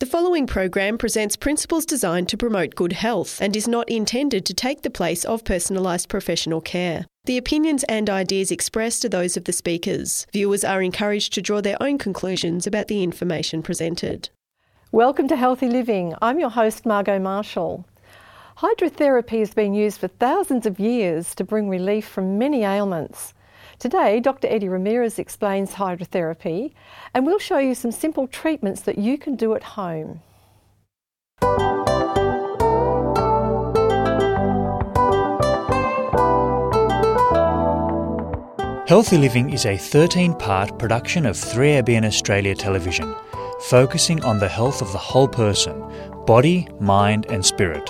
The following program presents principles designed to promote good health and is not intended to take the place of personalised professional care. The opinions and ideas expressed are those of the speakers. Viewers are encouraged to draw their own conclusions about the information presented. Welcome to Healthy Living. I'm your host, Margot Marshall. Hydrotherapy has been used for thousands of years to bring relief from many ailments. Today, Dr. Eddie Ramirez explains hydrotherapy and we'll show you some simple treatments that you can do at home. Healthy Living is a 13 part production of 3ABN Australia Television, focusing on the health of the whole person body, mind, and spirit.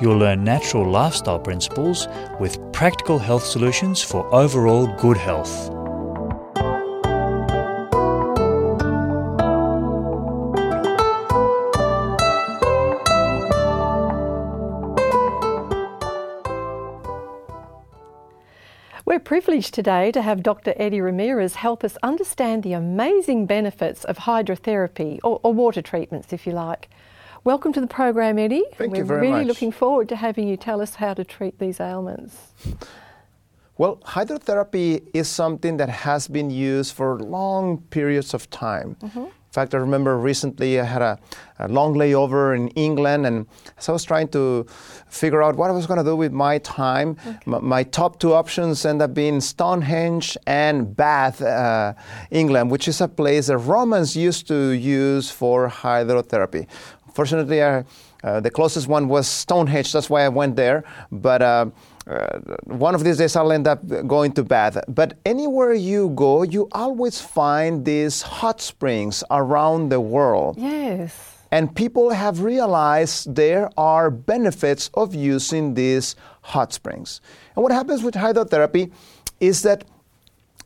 You'll learn natural lifestyle principles with practical health solutions for overall good health. We're privileged today to have Dr. Eddie Ramirez help us understand the amazing benefits of hydrotherapy, or, or water treatments, if you like. Welcome to the program, Eddie. Thank We're you very really much. looking forward to having you tell us how to treat these ailments. Well, hydrotherapy is something that has been used for long periods of time. In fact, I remember recently I had a, a long layover in England, and so I was trying to figure out what I was going to do with my time. M- my top two options end up being Stonehenge and Bath, uh, England, which is a place that Romans used to use for hydrotherapy. Fortunately, I, uh, the closest one was Stonehenge. That's why I went there. But uh, uh, one of these days I'll end up going to Bath. But anywhere you go, you always find these hot springs around the world. Yes. And people have realized there are benefits of using these hot springs. And what happens with hydrotherapy is that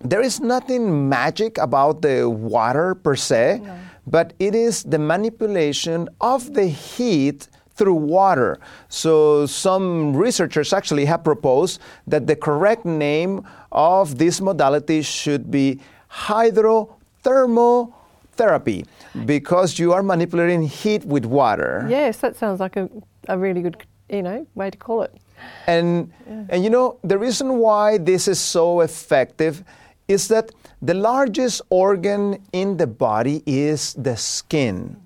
there is nothing magic about the water per se, but it is the manipulation of the heat through water. So some researchers actually have proposed that the correct name of this modality should be hydrothermal therapy because you are manipulating heat with water. Yes, that sounds like a, a really good, you know, way to call it. And and you know the reason why this is so effective is that the largest organ in the body is the skin.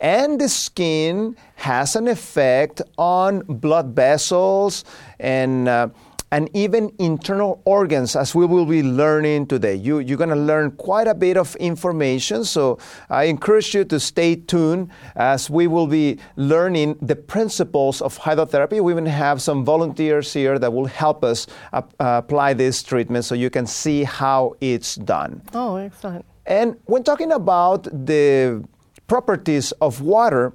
And the skin has an effect on blood vessels and uh, and even internal organs, as we will be learning today. You, you're going to learn quite a bit of information, so I encourage you to stay tuned as we will be learning the principles of hydrotherapy. We even have some volunteers here that will help us uh, apply this treatment so you can see how it's done. Oh, excellent. And when talking about the properties of water,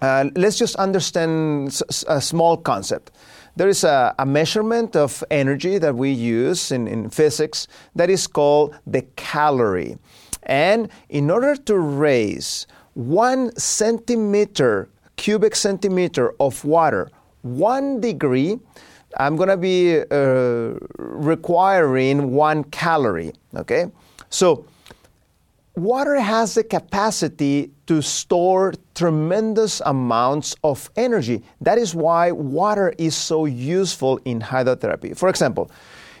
uh, let's just understand a small concept. There is a, a measurement of energy that we use in, in physics that is called the calorie. And in order to raise one centimeter, cubic centimeter of water, one degree, I'm going to be uh, requiring one calorie. Okay? So, water has the capacity to store tremendous amounts of energy. That is why water is so useful in hydrotherapy. For example,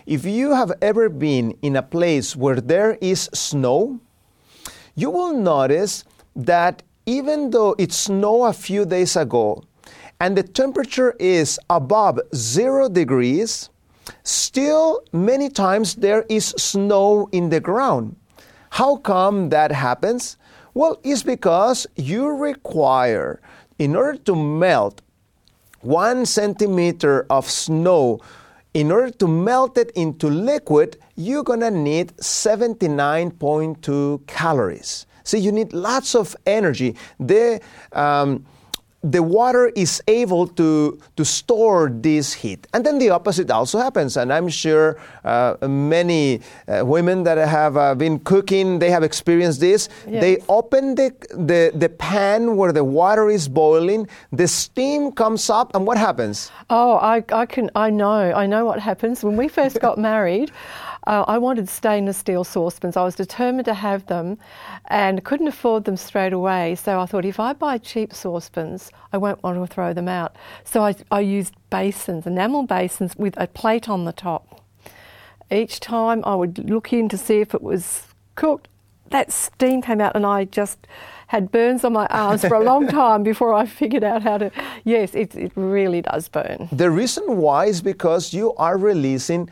if you have ever been in a place where there is snow, you will notice that even though it snowed a few days ago and the temperature is above zero degrees, still many times there is snow in the ground. How come that happens? Well, it's because you require, in order to melt one centimeter of snow, in order to melt it into liquid, you're gonna need 79.2 calories. See, you need lots of energy. The, um, the water is able to, to store this heat. And then the opposite also happens. And I'm sure uh, many uh, women that have uh, been cooking, they have experienced this. They open the, the, the pan where the water is boiling, the steam comes up, and what happens? Oh, I, I can, I know, I know what happens. When we first got married, uh, I wanted stainless steel saucepans. I was determined to have them and couldn't afford them straight away. So I thought if I buy cheap saucepans, I won't want to throw them out. So I, I used basins, enamel basins with a plate on the top. Each time I would look in to see if it was cooked, that steam came out and I just had burns on my arms for a long time before I figured out how to. Yes, it, it really does burn. The reason why is because you are releasing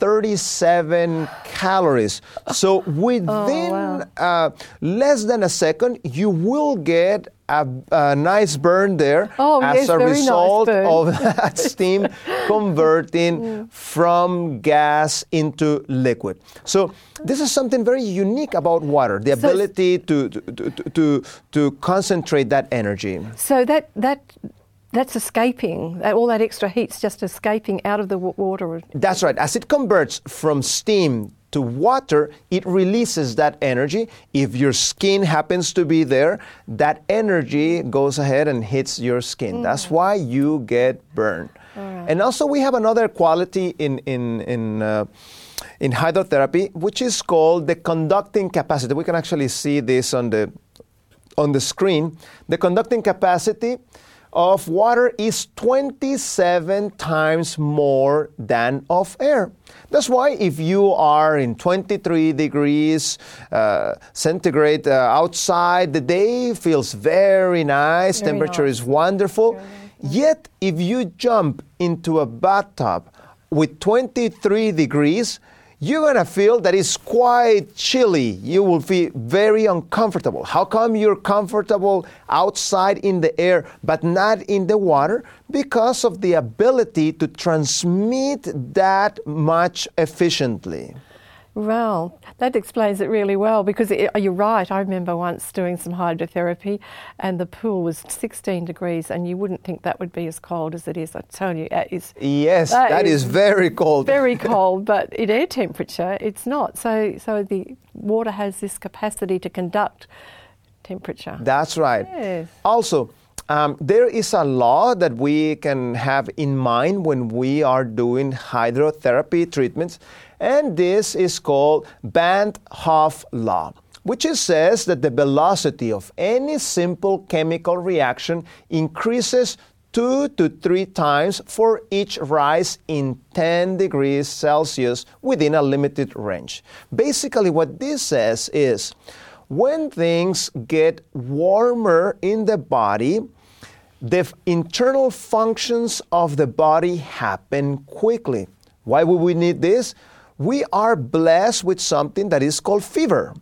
537 calories. So within Oh, wow. uh, less than a second, you will get a, a nice burn there Oh, as yes, a very nice result of that steam converting from gas into liquid. So this is something very unique about water, the ability to, to, to, to, to concentrate that energy. So that that that's escaping. All that extra heat's just escaping out of the water. That's right. As it converts from steam to water, it releases that energy. If your skin happens to be there, that energy goes ahead and hits your skin. That's why you get burned. And also, we have another quality in in in. Uh, in hydrotherapy, which is called the conducting capacity. We can actually see this on the on the screen. The conducting capacity of water is 27 times more than of air. That's why if you are in 23 degrees uh, centigrade uh, outside, the day feels very nice, Very temperature nice. is wonderful. Yet if you jump into a bathtub with 23 degrees, you're gonna feel that it's quite chilly. You will feel very uncomfortable. How come you're comfortable outside in the air but not in the water? Because of the ability to transmit that much efficiently. Well, that explains it really well because it, you're right. I remember once doing some hydrotherapy and the pool was 16 degrees, and you wouldn't think that would be as cold as it is. I tell you, it is Yes, That that is, is very cold. very cold, but at air temperature, it's not. So, so the water has this capacity to conduct temperature. That's right. Yes. Also, um, there is a law that we can have in mind when we are doing hydrotherapy treatments, and this is called Van Hoff law, which says that the velocity of any simple chemical reaction increases two to three times for each rise in 10 degrees Celsius within a limited range. Basically, what this says is when things get warmer in the body, the internal functions of the body happen quickly. Why would we need this? We are blessed with something that is called fever.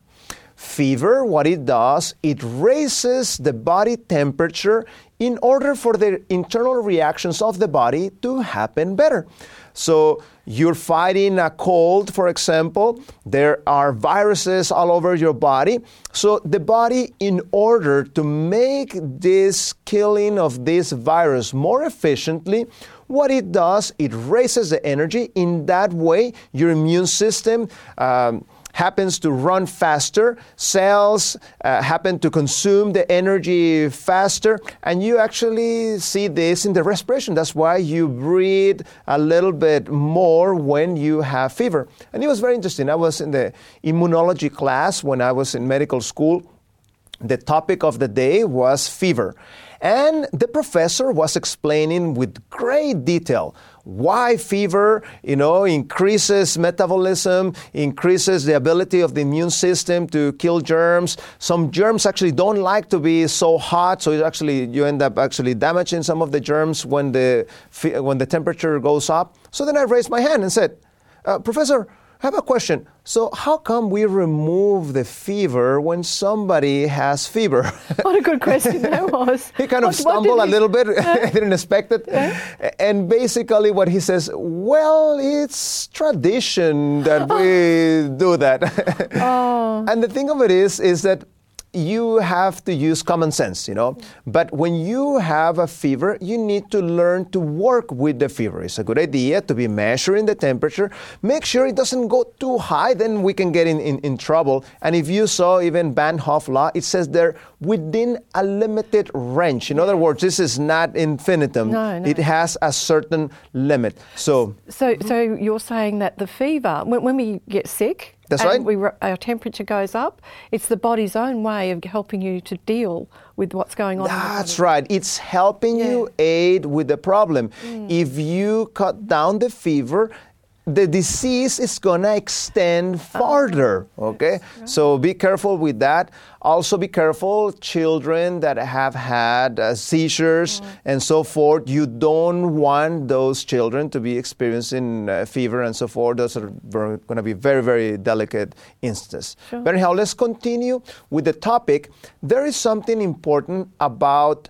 Fever, what it does, it raises the body temperature in order for the internal reactions of the body to happen better. So, you're fighting a cold, for example, there are viruses all over your body. So, the body, in order to make this killing of this virus more efficiently, what it does, it raises the energy. In that way, your immune system. Um, happens to run faster, cells uh, happen to consume the energy faster, and you actually see this in the respiration. That's why you breathe a little bit more when you have fever. And it was very interesting. I was in the immunology class when I was in medical school. The topic of the day was fever. And the professor was explaining with great detail why fever, you know, increases metabolism, increases the ability of the immune system to kill germs. Some germs actually don't like to be so hot, so it actually you end up actually damaging some of the germs when the when the temperature goes up. So then I raised my hand and said, uh, Professor, I have a question. So, how come we remove the fever when somebody has fever? What a good question that was. he kind of What- what stumbled did a little bit. I didn't expect it. And basically, what he says, well, it's tradition that we do that. Oh. And the thing of it is, is that you have to use common sense, you know. Mm. But when you have a fever, you need to learn to work with the fever. It's a good idea to be measuring the temperature. Make sure it doesn't go too high, then we can get in, in, in trouble. And if you saw even Van Hoff law, it says they're within a limited range. In other words, this is not infinitum. No, no. It has a certain limit. So So, so you're saying that the fever, when, when we get sick, That's and right. We, our temperature goes up. It's the body's own way of helping you to deal with what's going on. That's right. It's helping you aid with the problem. Mm. If you cut down the fever, the disease is going to extend farther. Okay? So be careful with that. Also, be careful, children that have had uh, seizures and so forth. You don't want those children to be experiencing uh, fever and so forth. Those are going to be very, very delicate instances. But anyhow, let's continue with the topic. There is something important about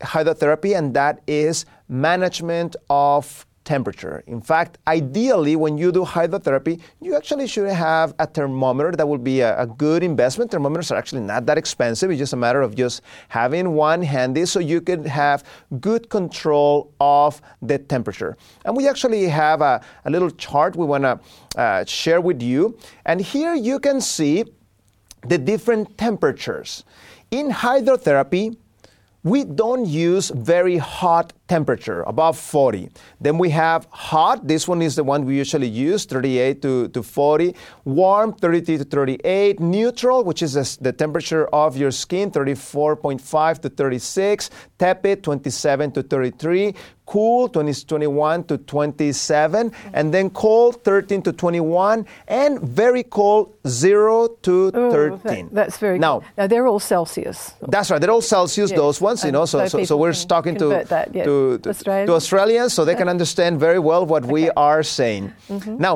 hydrotherapy, and that is management of temperature. In fact, ideally, when you do hydrotherapy, you actually should have a thermometer. That would be a, a, good investment. Thermometers are actually not that expensive. It's just a matter of just having one handy so you can have good control of the temperature. And we actually have a, a little chart we want to uh, share with you. And here you can see the different temperatures. In hydrotherapy, we don't use very hot temperature, above 40. Then we have hot, this one is the one we usually use, 38 to, to 40. Warm, 32 to 38. Neutral, which is the, the temperature of your skin, 34.5 to 36. Tepid, 27 to 33 cool 20, 21 to 27 and then cold 13 to 21 and very cold 0 to Ooh, 13 that- that's very now good. Now, they're all Celsius. that's right they're all celsius Yes, those ones you know so, so so, we're talking to, that, yeah. to, to, Australians. to australians so they can understand very well what we are saying Mm-hmm. now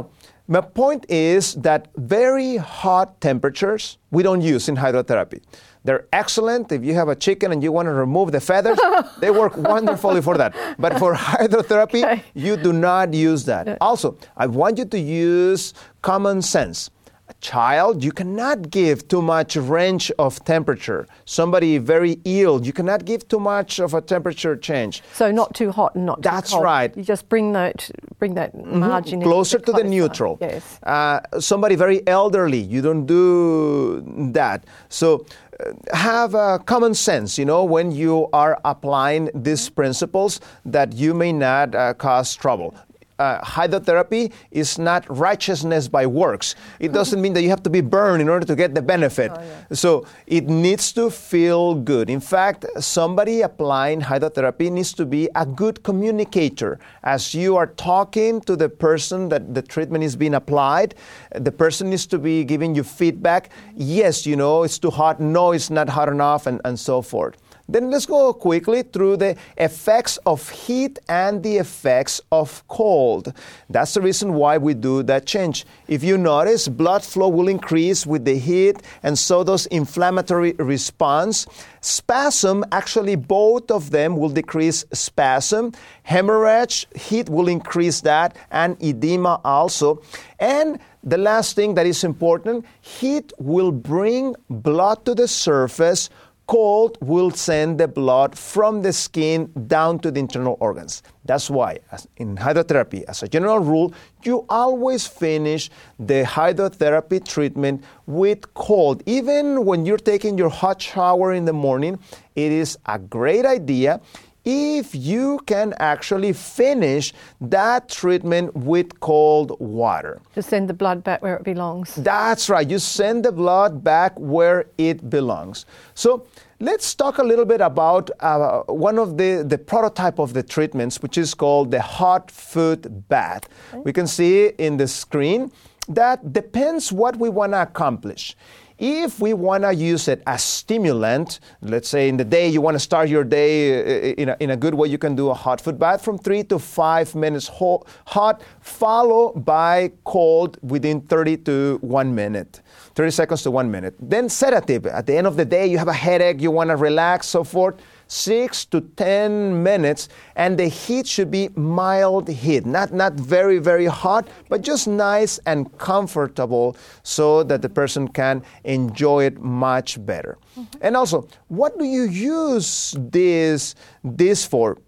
my point is that very hot temperatures we don't use in hydrotherapy they're excellent if you have a chicken and you want to remove the feathers. they work wonderfully for that. But for hydrotherapy, Okay. you do not use that. Also, I want you to use common sense. A child, you cannot give too much range of temperature. Somebody very ill, you cannot give too much of a temperature change. So not too hot and not too cold. That's right. You just bring that bring that margin in a closer bit to the neutral. Yes. Uh, somebody very elderly, you don't do that. So uh, have uh, common sense, you know, when you are applying these principles that you may not uh, cause trouble. Uh, hydrotherapy is not righteousness by works. It doesn't mean that you have to be burned in order to get the benefit. So it needs to feel good. In fact, somebody applying hydrotherapy needs to be a good communicator. As you are talking to the person that the treatment is being applied, the person needs to be giving you feedback. Yes, you know, it's too hot. No, it's not hot enough, and, and so forth. Then let's go quickly through the effects of heat and the effects of cold. That's the reason why we do that change. If you notice, blood flow will increase with the heat, and so does inflammatory response. Spasm, actually, both of them will decrease spasm. Hemorrhage, heat will increase that, and edema also. And the last thing that is important heat will bring blood to the surface cold will send the blood from the skin down to the internal organs. That's why, in hydrotherapy, as a general rule, you always finish the hydrotherapy treatment with cold. Even when you're taking your hot shower in the morning, it is a great idea if you can actually finish that treatment with cold water. To send the blood back where it belongs. That's right. You send the blood back where it belongs. So let's talk a little bit about uh, one of the, the prototype of the treatments, which is called the hot foot bath. We can see in the screen that depends what we want to accomplish. If we want to use it as stimulant, let's say in the day you want to start your day uh, in a, in a good way, you can do a hot foot bath from three to five minutes ho- hot, followed by cold within 30 to one minute. 30 seconds to one minute. Then sedative. At the end of the day, you have a headache, you want to relax, so forth. Six to 10 minutes, and the heat should be mild heat, not, not very, very hot, but just nice and comfortable so that the person can enjoy it much better. Mm-hmm. And also, what do you use this, this for?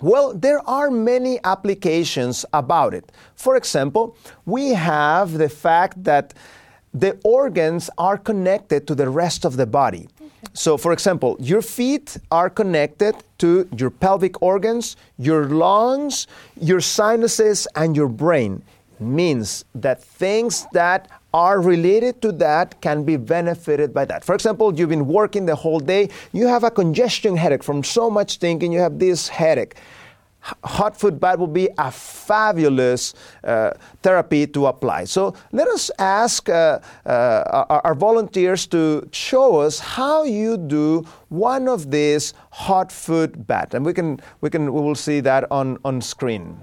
Well, there are many applications about it. For example, we have the fact that the organs are connected to the rest of the body. So, for example, your feet are connected to your pelvic organs, your lungs, your sinuses, and your brain. Means that things that are related to that can be benefited by that. For example, you've been working the whole day, you have a congestion headache from so much thinking, you have this headache hot foot bath will be a fabulous uh, therapy to apply. So let us ask uh, uh, our, our, volunteers to show us how you do one of these hot foot bath, and we can we can we will see that on on screen.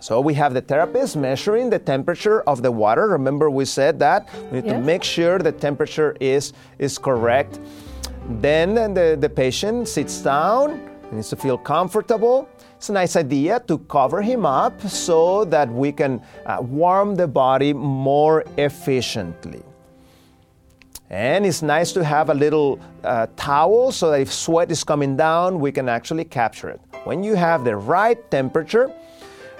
So we have the therapist measuring the temperature of the water. Remember we said that we need yes. to make sure the temperature is is correct. Then the, the patient sits down, needs to feel comfortable it's a nice idea to cover him up so that we can uh, warm the body more efficiently. And it's nice to have a little uh, towel so that if sweat is coming down, we can actually capture it. When you have the right temperature,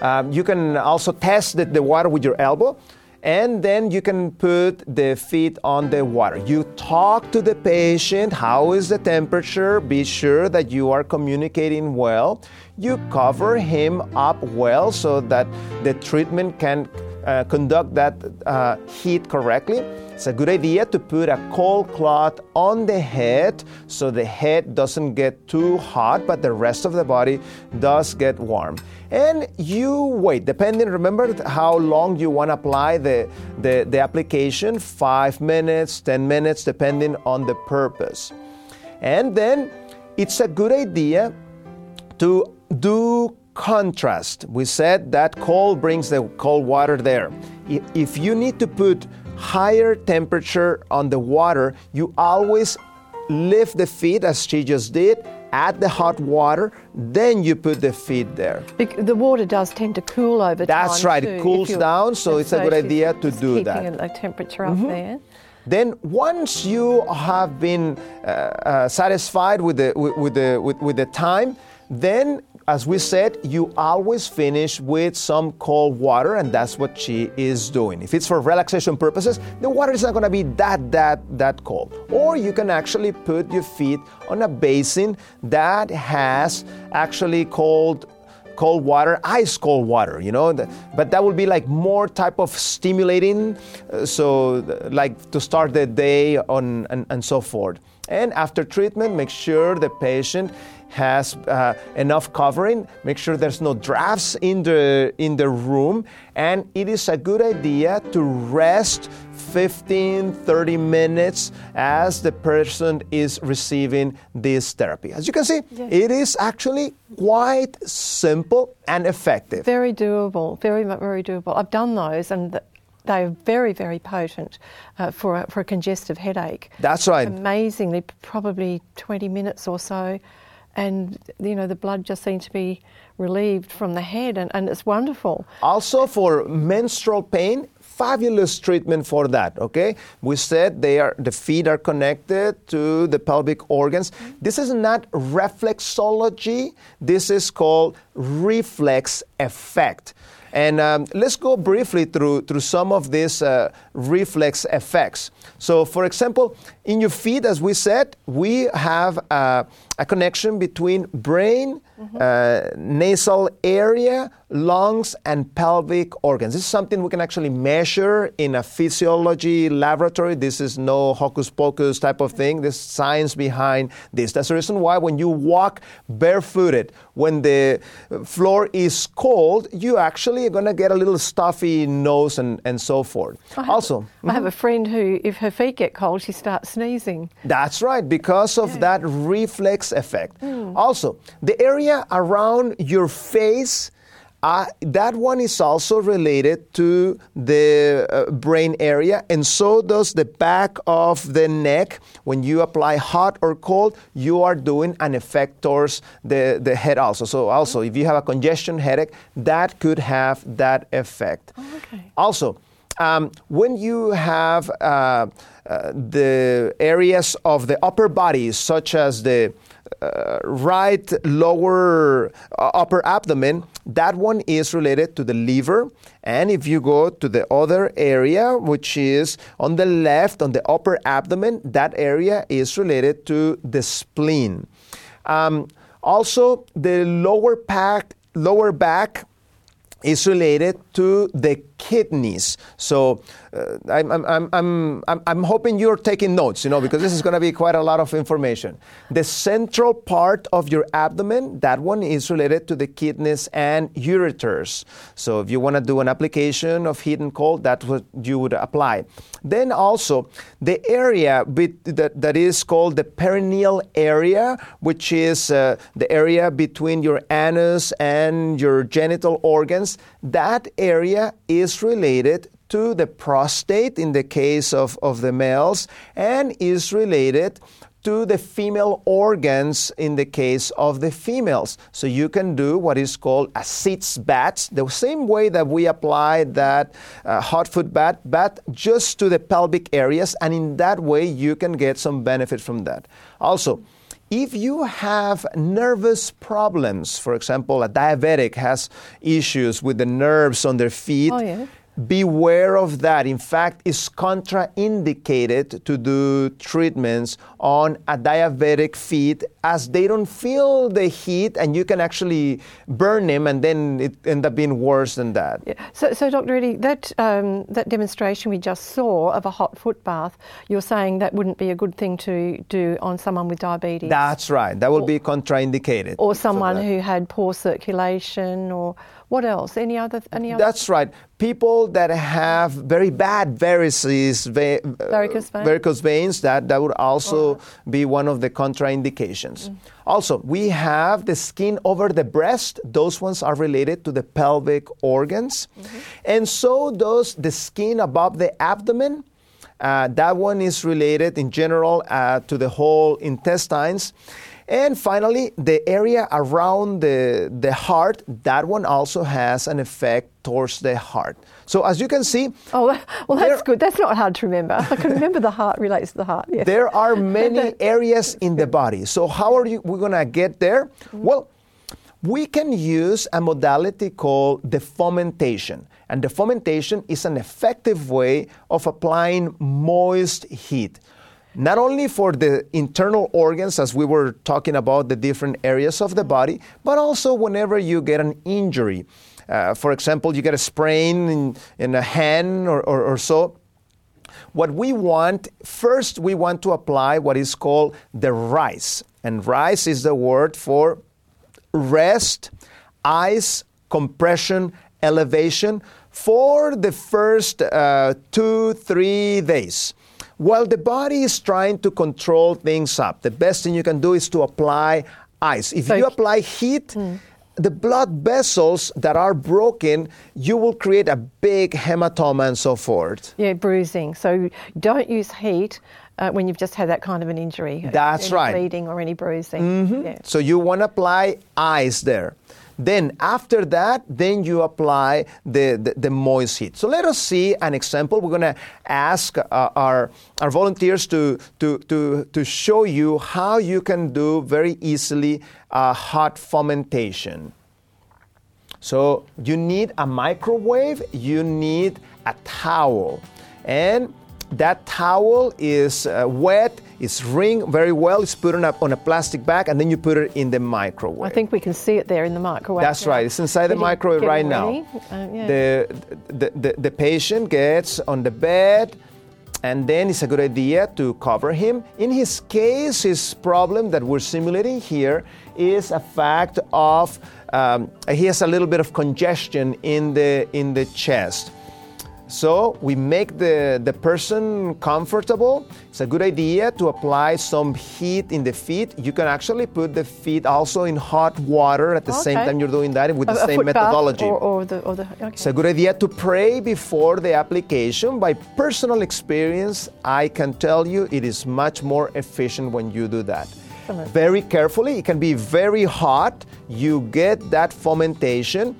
um, you can also test the, the water with your elbow and then you can put the feet on the water. You talk to the patient, how is the temperature? Be sure that you are communicating well. You cover him up well so that the treatment can uh, conduct that uh, heat correctly. It's a good idea to put a cold cloth on the head so the head doesn't get too hot, but the rest of the body does get warm. And you wait, depending, remember how long you want to apply the, the, the application five minutes, 10 minutes, depending on the purpose. And then it's a good idea to do contrast. We said that cold brings the cold water there. If you need to put higher temperature on the water, you always lift the feet as she just did, add the hot water, then you put the feet there. The water does tend to cool over time. That's right, too, it cools down, so it's a good idea to do that. Keeping a temperature up mm-hmm. there. Then once you have been uh, uh, satisfied with the with, with the with, with the time, then as we said, you always finish with some cold water, and that's what she is doing. If it's for relaxation purposes, the water is not going to be that that that cold. Or you can actually put your feet on a basin that has actually cold cold water, ice cold water, you know. But that would be like more type of stimulating, uh, so like to start the day on and, and so forth. And after treatment, make sure the patient has uh, enough covering. Make sure there's no drafts in the in the room, and it is a good idea to rest 15 30 minutes as the person is receiving this therapy. As you can see, yes. it is actually quite simple and effective. Very doable. Very very doable. I've done those and. they are very, very potent uh, for, a, for a congestive headache. That's right. Amazingly, probably 20 minutes or so and you know the blood just seems to be relieved from the head and, and it's wonderful. Also for menstrual pain fabulous treatment for that okay? We said they are the feet are connected to the pelvic organs. This is not reflexology. This is called reflex effect. And um, let's go briefly through, through some of these uh, reflex effects. So, for example, in your feet, as we said, we have uh, a connection between brain, mm-hmm. uh, nasal area, lungs, and pelvic organs. This is something we can actually measure in a physiology laboratory. This is no hocus pocus type of thing. There's science behind this. That's the reason why when you walk barefooted, when the floor is cold, you actually are going to get a little stuffy nose and, and so forth. I also, mm-hmm. I have a friend who, if her feet get cold, she starts sneezing. That's right, because of yeah. that reflex effect. Mm. Also, the area around your face uh, that one is also related to the uh, brain area, and so does the back of the neck. When you apply hot or cold, you are doing an effect towards the, the head also. So, also, if you have a congestion headache, that could have that effect. Oh, okay. Also, um, when you have uh, uh, the areas of the upper body, such as the uh, right lower uh, upper abdomen, that one is related to the liver. And if you go to the other area, which is on the left, on the upper abdomen, that area is related to the spleen. Um, also, the lower back, lower back is related to the kidneys. So uh, I'm, I'm, I'm, I'm, I'm hoping you're taking notes, you know, because this is going to be quite a lot of information. The central part of your abdomen, that one is related to the kidneys and ureters. So if you want to do an application of heat and cold, that's what you would apply. Then also the area that, that is called the perineal area, which is uh, the area between your anus and your genital organs, that area is related to the prostate in the case of, of the males and is related to the female organs in the case of the females. So you can do what is called a sitz bath, the same way that we apply that uh, hot foot bath, but just to the pelvic areas, and in that way you can get some benefit from that. Also, if you have nervous problems, for example, a diabetic has issues with the nerves on their feet, Oh, yeah. Beware of that. In fact, it's contraindicated to do treatments on a diabetic feet as they don't feel the heat and you can actually burn them and then it end up being worse than that. Yeah. So, so Dr. Eddie, that um, that demonstration we just saw of a hot foot bath, you're saying that wouldn't be a good thing to do on someone with diabetes, That's right. That will be contraindicated. or someone who had poor circulation, or what else? Any other? Any other? That's right. People that have very bad varices, uh, Varicose veins? varicose veins, that, that would also be one of the contraindications. Also, we have the skin over the breast. Those ones are related to the pelvic organs. And so does the skin above the abdomen. Uh, that one is related in general uh, to the whole intestines. And finally, the area around the, the heart, that one also has an effect towards the heart. So as you can see, Oh, well, that's There- good. That's not hard to remember. I can remember the heart relates to the heart. Yeah. there are many areas in the body. So how are you we going to get there? Mm-hmm. Well, we can use a modality called the fomentation. And the fomentation is an effective way of applying moist heat. Not only for the internal organs, as we were talking about the different areas of the body, but also whenever you get an injury. Uh, for example, you get a sprain in, in a hand or, or, or so. What we want, first, we want to apply what is called the rice. And rice is the word for rest, ice, compression, elevation for the first uh, two, three days. While the body is trying to control things up, the best thing you can do is to apply ice. If So- you apply heat, the blood vessels that are broken, you will create a big hematoma and so forth. Yeah, bruising. So don't use heat uh, when you've just had that kind of an injury. That's right. Bleeding or any bruising. Yeah. So you want to apply ice there. Then after that, then you apply the, the, the moist heat. So let us see an example. We're going to ask uh, our, our volunteers to, to, to, to show you how you can do very easily uh, hot fomentation. So you need a microwave, you need a towel. And that towel is uh, wet, it's wring very well, it's put on a, on a plastic bag, and then you put it in the microwave. I think we can see it there in the microwave. That's right. It's inside the microwave right now. Uh, yeah. the, the, the, the patient gets on the bed, and then it's a good idea to cover him. In his case, his problem that we're simulating here is a fact of um, he has a little bit of congestion in the in the chest. So we make the, the person comfortable. It's a good idea to apply some heat in the feet. You can actually put the feet also in hot water at the same time you're doing that with A- the a same methodology. Or, or the, or the, okay. It's a good idea to pray before the application. By personal experience, I can tell you it is much more efficient when you do that. Very carefully, it can be very hot. You get that fomentation.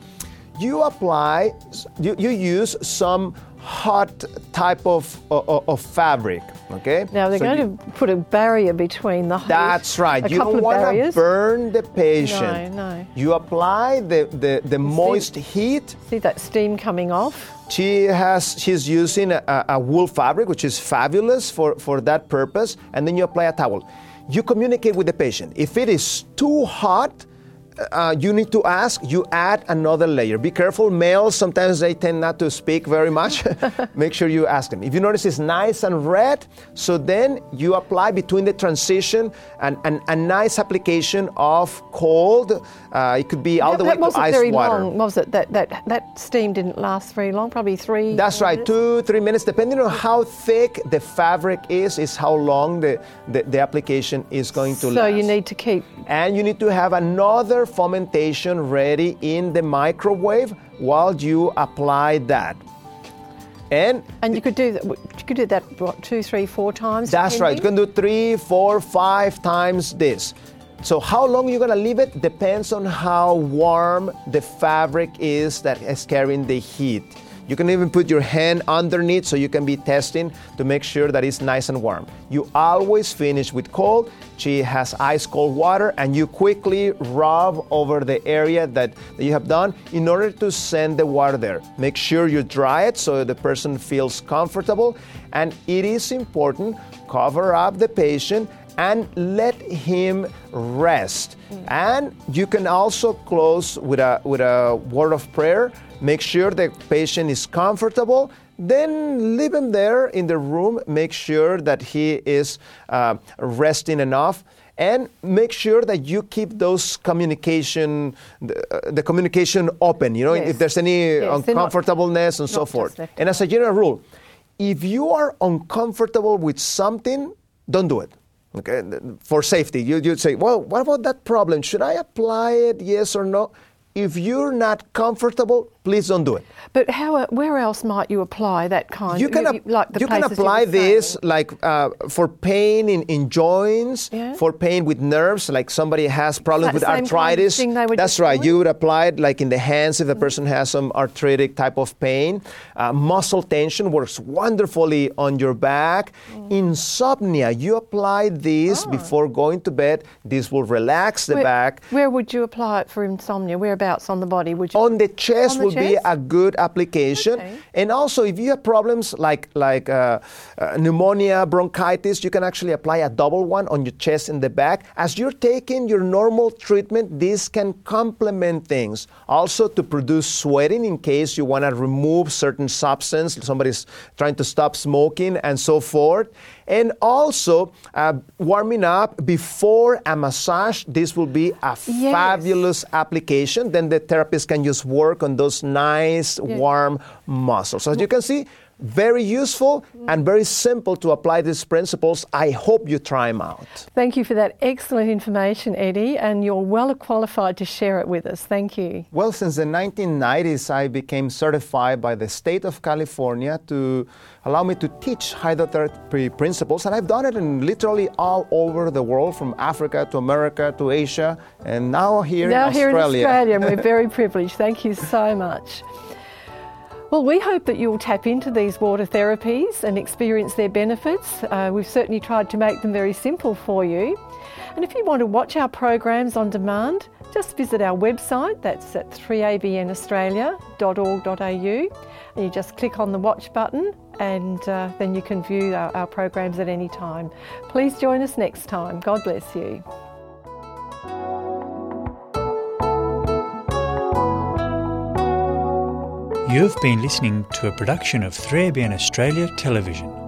You apply, you, you use some hot type of, of, of fabric, okay? Now they're So going you- to put a barrier between the that's right. You don't want to burn the patient. No, no. You apply the, the, the moist heat See that steam coming off? she has she's using a, a wool fabric which is fabulous for, for that purpose and then you apply a towel you communicate with the patient if it is too hot uh, you need to ask you add another layer be careful males sometimes they tend not to speak very much make sure you ask them if you notice it's nice and red so then you apply between the transition and, and a nice application of cold uh, it could be all that, the way to ice very water long, was it? That, that, that steam didn't last very long, probably three. That's right, minutes? two, three minutes, depending on how thick the fabric is, is how long the, the, the application is going to So last. So you need to keep. and you need to have another fomentation ready in the microwave while you apply that. And And you could do that. You could do that what two, three, four times. that's right, you can do three, four, five times this. So how long you're gonna leave it depends on how warm the fabric is that is carrying the heat. You can even put your hand underneath so you can be testing to make sure that it's nice and warm. You always finish with cold. She has ice cold water and you quickly rub over the area that, that you have done in order to send the water there. Make sure you dry it so the person feels comfortable. And it is important, cover up the patient and let him rest. And you can also close with a, with a word of prayer. Make sure the patient is comfortable. Then leave him there in the room. Make sure that he is uh, resting enough. And make sure that you keep those communication, the, uh, the communication open. You know, Yes. if there's any Yes, they're not- uncomfortableness and so forth. And as a general rule, if you are uncomfortable with something, don't do it. Okay, for safety, you you'd say, well, what about that problem? Should I apply it? Yes or no? If you're not comfortable, please don't do it. But how? Where else might you apply that kind? You can, of, like the you can you apply this like uh, for pain in, in joints, Yeah. for pain with nerves, like somebody has problems with same kind of arthritis. thing they were That's right. doing? You would apply it like in the hands if the person has some arthritic type of pain. Uh, muscle tension works wonderfully on your back. Mm. Insomnia, you apply this before going to bed. This will relax the. Where, back. where would you apply it for insomnia? Whereabouts on the body would you? On the chest On the be a good application. Okay. And also, if you have problems like like uh, uh, pneumonia, bronchitis, you can actually apply a double one on your chest and the back. As you're taking your normal treatment, this can complement things. Also, to produce sweating in case you want to remove certain substance, somebody's trying to stop smoking, and so forth. And also, uh, warming up before a massage. This will be a Yes. fabulous application. Then the therapist can just work on those nice, warm muscles. So as you can see, very useful and very simple to apply these principles. I hope you try them out. Thank you for that excellent information, Eddie, and you're well qualified to share it with us. Thank you. Well, since the 1990s, I became certified by the state of California to allow me to teach hydrotherapy principles, and I've done it in literally all over the world, from Africa to America to Asia, and now here now in here Australia. in Australia, and we're very privileged. Thank you so much. Well, we hope that you'll tap into these water therapies and experience their benefits. Uh, we've certainly tried to make them very simple for you. And if you want to watch our programs on demand, just visit our website, that's at 3abnaustralia.org.au, and you just click on the watch button and uh, then you can view our, our programs at any time. Please join us next time. God bless you. You've been listening to a production of 3ABN Australia Television.